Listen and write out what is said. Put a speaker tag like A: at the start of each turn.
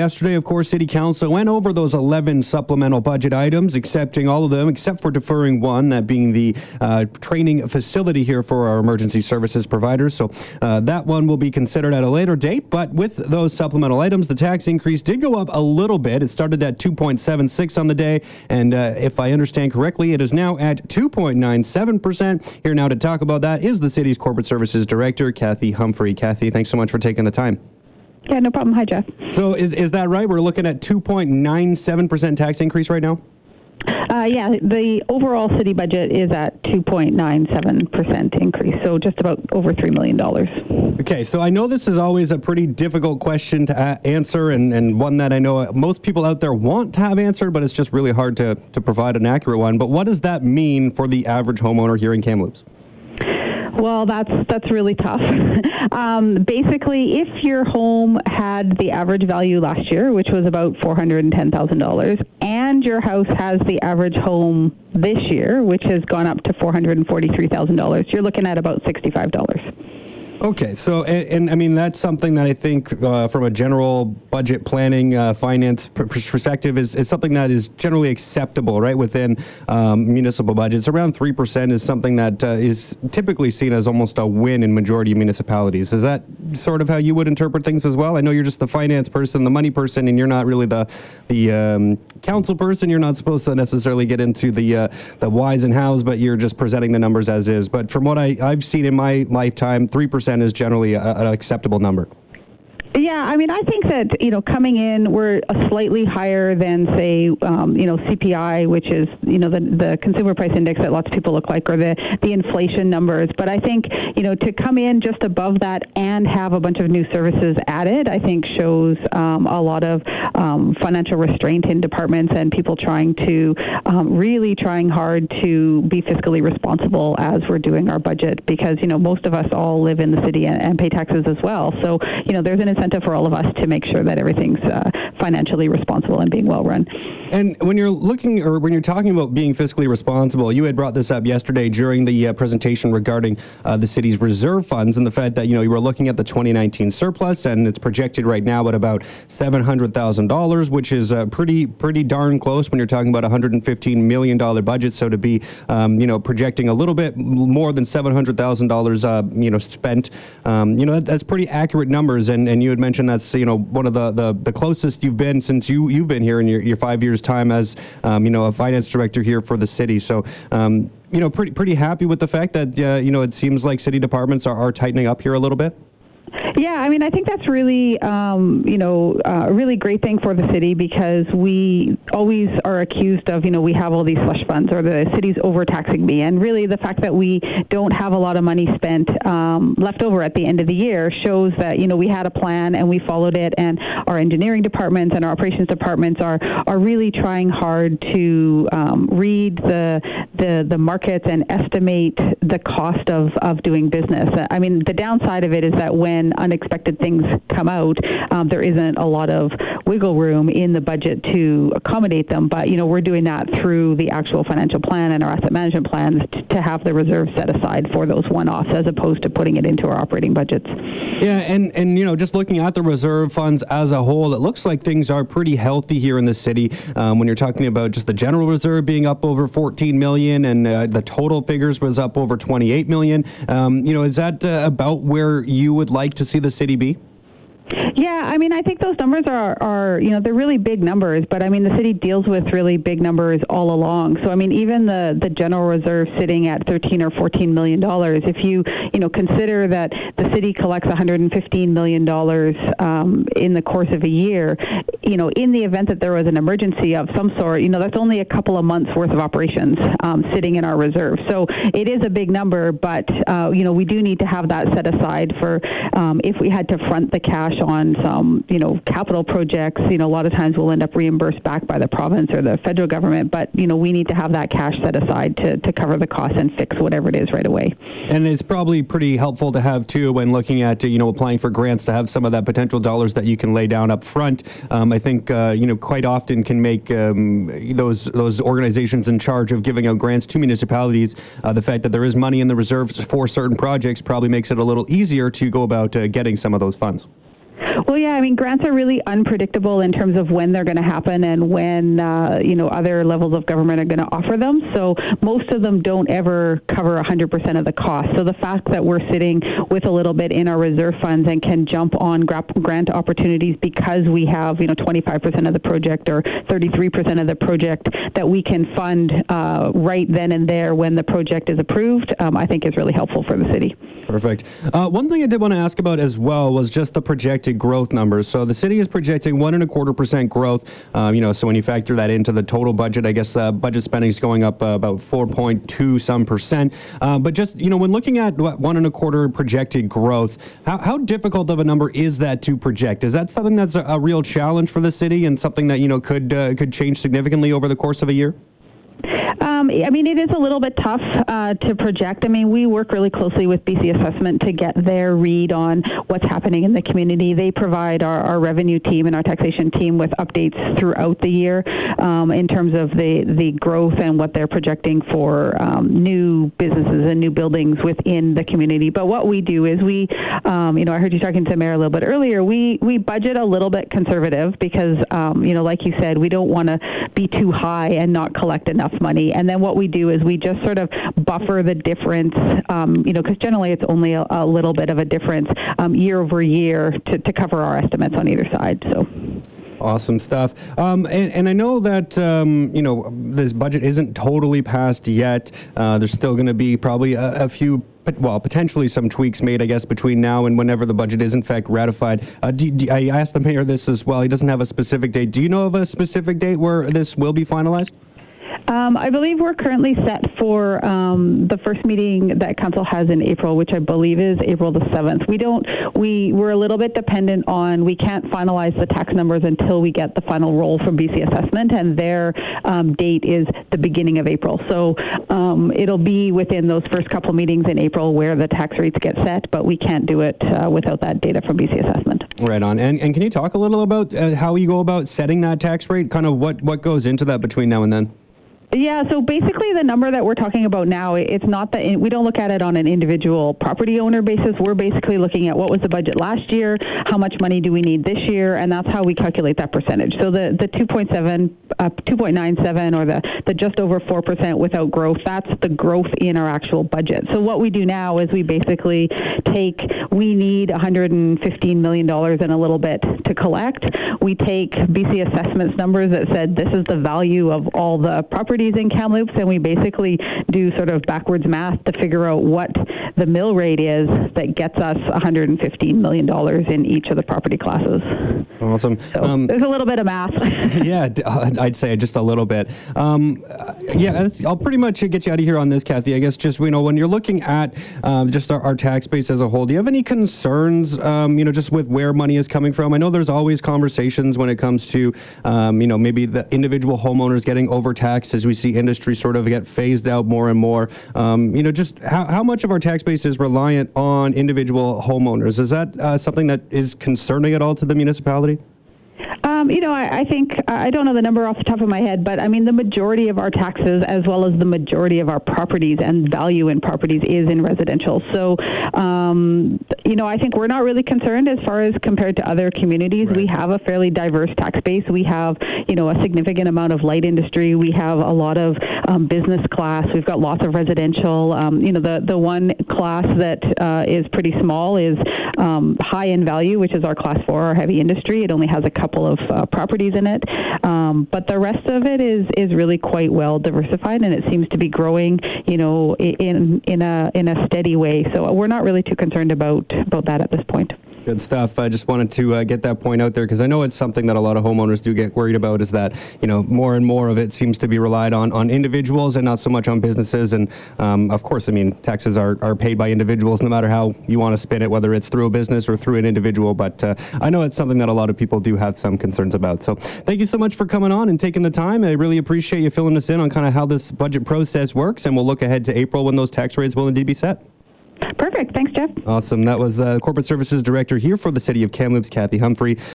A: Yesterday, of course, City Council went over those 11 supplemental budget items, accepting all of them except for deferring one, that being the uh, training facility here for our emergency services providers. So uh, that one will be considered at a later date. But with those supplemental items, the tax increase did go up a little bit. It started at 2.76 on the day, and uh, if I understand correctly, it is now at 2.97%. Here now to talk about that is the city's corporate services director, Kathy Humphrey. Kathy, thanks so much for taking the time.
B: Yeah, no problem. Hi, Jeff.
A: So is, is that right? We're looking at 2.97% tax increase right now?
B: Uh, yeah, the overall city budget is at 2.97% increase, so just about over $3 million.
A: Okay, so I know this is always a pretty difficult question to a- answer and, and one that I know most people out there want to have answered, but it's just really hard to, to provide an accurate one. But what does that mean for the average homeowner here in Kamloops?
B: Well, that's that's really tough. um, basically, if your home had the average value last year, which was about four hundred and ten thousand dollars, and your house has the average home this year, which has gone up to four hundred and forty-three thousand dollars, you're looking at about sixty-five dollars.
A: Okay, so and, and, I mean that's something that I think uh, from a general budget planning, uh, finance pr- perspective is, is something that is generally acceptable, right? Within um, municipal budgets, around three percent is something that uh, is typically seen as almost a win in majority of municipalities. Is that sort of how you would interpret things as well? I know you're just the finance person, the money person, and you're not really the the um, council person. You're not supposed to necessarily get into the uh, the whys and hows, but you're just presenting the numbers as is. But from what I, I've seen in my lifetime, three percent is generally an acceptable number.
B: Yeah, I mean, I think that you know, coming in, we're a slightly higher than say, um, you know, CPI, which is you know the the consumer price index that lots of people look like, or the the inflation numbers. But I think you know to come in just above that and have a bunch of new services added, I think shows um, a lot of um, financial restraint in departments and people trying to um, really trying hard to be fiscally responsible as we're doing our budget, because you know most of us all live in the city and, and pay taxes as well. So you know there's an incentive for all of us to make sure that everything's uh, financially responsible and being well run.
A: And when you're looking or when you're talking about being fiscally responsible, you had brought this up yesterday during the uh, presentation regarding uh, the city's reserve funds and the fact that you know you were looking at the 2019 surplus and it's projected right now at about seven hundred thousand dollars, which is uh, pretty pretty darn close when you're talking about a 115 million dollar budget. So to be um, you know projecting a little bit more than seven hundred thousand dollars uh, you know spent, um, you know that, that's pretty accurate numbers. And and you had mentioned that's you know one of the, the, the closest you've been since you you've been here in your, your five years time as um, you know a finance director here for the city. So um, you know pretty pretty happy with the fact that uh, you know it seems like city departments are, are tightening up here a little bit.
B: Yeah, I mean, I think that's really, um, you know, uh, a really great thing for the city because we always are accused of, you know, we have all these slush funds or the city's overtaxing me. And really, the fact that we don't have a lot of money spent um, left over at the end of the year shows that, you know, we had a plan and we followed it. And our engineering departments and our operations departments are are really trying hard to um, read the, the the markets and estimate the cost of of doing business. I mean, the downside of it is that when when unexpected things come out, um, there isn't a lot of wiggle room in the budget to accommodate them. But you know, we're doing that through the actual financial plan and our asset management plans to, to have the reserve set aside for those one-offs, as opposed to putting it into our operating budgets.
A: Yeah, and and you know, just looking at the reserve funds as a whole, it looks like things are pretty healthy here in the city. Um, when you're talking about just the general reserve being up over 14 million, and uh, the total figures was up over 28 million. Um, you know, is that uh, about where you would like to see the city be?
B: Yeah, I mean, I think those numbers are, are, you know, they're really big numbers, but I mean, the city deals with really big numbers all along. So, I mean, even the, the general reserve sitting at 13 or 14 million dollars, if you, you know, consider that the city collects 115 million dollars um, in the course of a year, you know, in the event that there was an emergency of some sort, you know, that's only a couple of months worth of operations um, sitting in our reserve. So it is a big number, but, uh, you know, we do need to have that set aside for um, if we had to front the cash on some, you know, capital projects, you know, a lot of times we'll end up reimbursed back by the province or the federal government, but, you know, we need to have that cash set aside to, to cover the cost and fix whatever it is right away.
A: And it's probably pretty helpful to have, too, when looking at, you know, applying for grants to have some of that potential dollars that you can lay down up front. Um, I think, uh, you know, quite often can make um, those, those organizations in charge of giving out grants to municipalities, uh, the fact that there is money in the reserves for certain projects probably makes it a little easier to go about uh, getting some of those funds.
B: Well, yeah, I mean, grants are really unpredictable in terms of when they're going to happen and when, uh, you know, other levels of government are going to offer them. So most of them don't ever cover 100% of the cost. So the fact that we're sitting with a little bit in our reserve funds and can jump on grant opportunities because we have, you know, 25% of the project or 33% of the project that we can fund uh, right then and there when the project is approved, um, I think is really helpful for the city.
A: Perfect. Uh, one thing I did want to ask about as well was just the projected growth numbers. So the city is projecting one and a quarter percent growth. Um, you know, so when you factor that into the total budget, I guess uh, budget spending is going up uh, about 4.2 some percent. Uh, but just you know, when looking at one and a quarter projected growth, how, how difficult of a number is that to project? Is that something that's a, a real challenge for the city and something that you know could uh, could change significantly over the course of a year?
B: Um, I mean, it is a little bit tough uh, to project. I mean, we work really closely with BC Assessment to get their read on what's happening in the community. They provide our, our revenue team and our taxation team with updates throughout the year um, in terms of the, the growth and what they're projecting for um, new businesses and new buildings within the community. But what we do is we, um, you know, I heard you talking to Mayor a little bit earlier. We we budget a little bit conservative because, um, you know, like you said, we don't want to be too high and not collect enough money. And then what we do is we just sort of buffer the difference, um, you know, because generally it's only a, a, little bit of a difference um, year over year to, to cover our estimates on either side. So.
A: Awesome stuff. Um, and, and, I know that, um, you know, this budget isn't totally passed yet. Uh, there's still going to be probably a, a, few, well, potentially some tweaks made, I guess, between now and whenever the budget is in fact ratified. Uh, do, do, I asked the mayor this as well. He doesn't have a specific date. Do you know of a specific date where this will be finalized?
B: Um, I believe we're currently set for um, the first meeting that council has in April, which I believe is April the 7th. We don't, we, we're a little bit dependent on, we can't finalize the tax numbers until we get the final roll from BC Assessment, and their um, date is the beginning of April. So um, it'll be within those first couple meetings in April where the tax rates get set, but we can't do it uh, without that data from BC Assessment.
A: Right on. And, and can you talk a little about uh, how you go about setting that tax rate? Kind of what, what goes into that between now and then?
B: Yeah, so basically the number that we're talking about now, it's not that we don't look at it on an individual property owner basis. We're basically looking at what was the budget last year, how much money do we need this year, and that's how we calculate that percentage. So the, the 2.7, uh, 2.97 or the, the just over 4% without growth, that's the growth in our actual budget. So what we do now is we basically take, we need $115 million and a little bit to collect. We take BC Assessments numbers that said this is the value of all the property properties in Kamloops, and we basically do sort of backwards math to figure out what the mill rate is that gets us $115 million in each of the property classes.
A: Awesome.
B: So um, there's a little bit of math.
A: yeah, uh, I'd say just a little bit. Um, yeah, I'll pretty much get you out of here on this, Kathy. I guess just, you know, when you're looking at um, just our, our, tax base as a whole, do you have any concerns, um, you know, just with where money is coming from? I know there's always conversations when it comes to, um, you know, maybe the individual homeowners getting overtaxed as we see industry sort of get phased out more and more. Um, you know, just how, how much of our tax base is reliant on individual homeowners? Is that uh, something that is concerning at all to the municipality?
B: Um, you know, I, I, think I don't know the number off the top of my head, but I mean the majority of our taxes, as well as the majority of our properties and value in properties, is in residential. So, um, you know, I think we're not really concerned as far as compared to other communities. Right. We have a fairly diverse tax base. We have, you know, a significant amount of light industry. We have a lot of um, business class. We've got lots of residential. Um, you know, the the one class that uh, is pretty small is um, high in value, which is our class four, our heavy industry. It only has a couple of uh, properties in it, um, but the rest of it is is really quite well diversified, and it seems to be growing, you know, in in a in a steady way. So we're not really too concerned about about that at this point.
A: Good stuff. I just wanted to uh, get that point out there because I know it's something that a lot of homeowners do get worried about is that, you know, more and more of it seems to be relied on on individuals and not so much on businesses. And um, of course, I mean, taxes are, are paid by individuals no matter how you want to spin it, whether it's through a business or through an individual. But uh, I know it's something that a lot of people do have some concerns about. So thank you so much for coming on and taking the time. I really appreciate you filling us in on kind of how this budget process works. And we'll look ahead to April when those tax rates will indeed be set.
B: Perfect. Thanks, Jeff.
A: Awesome. That was uh, Corporate Services Director here for the City of Kamloops, Kathy Humphrey.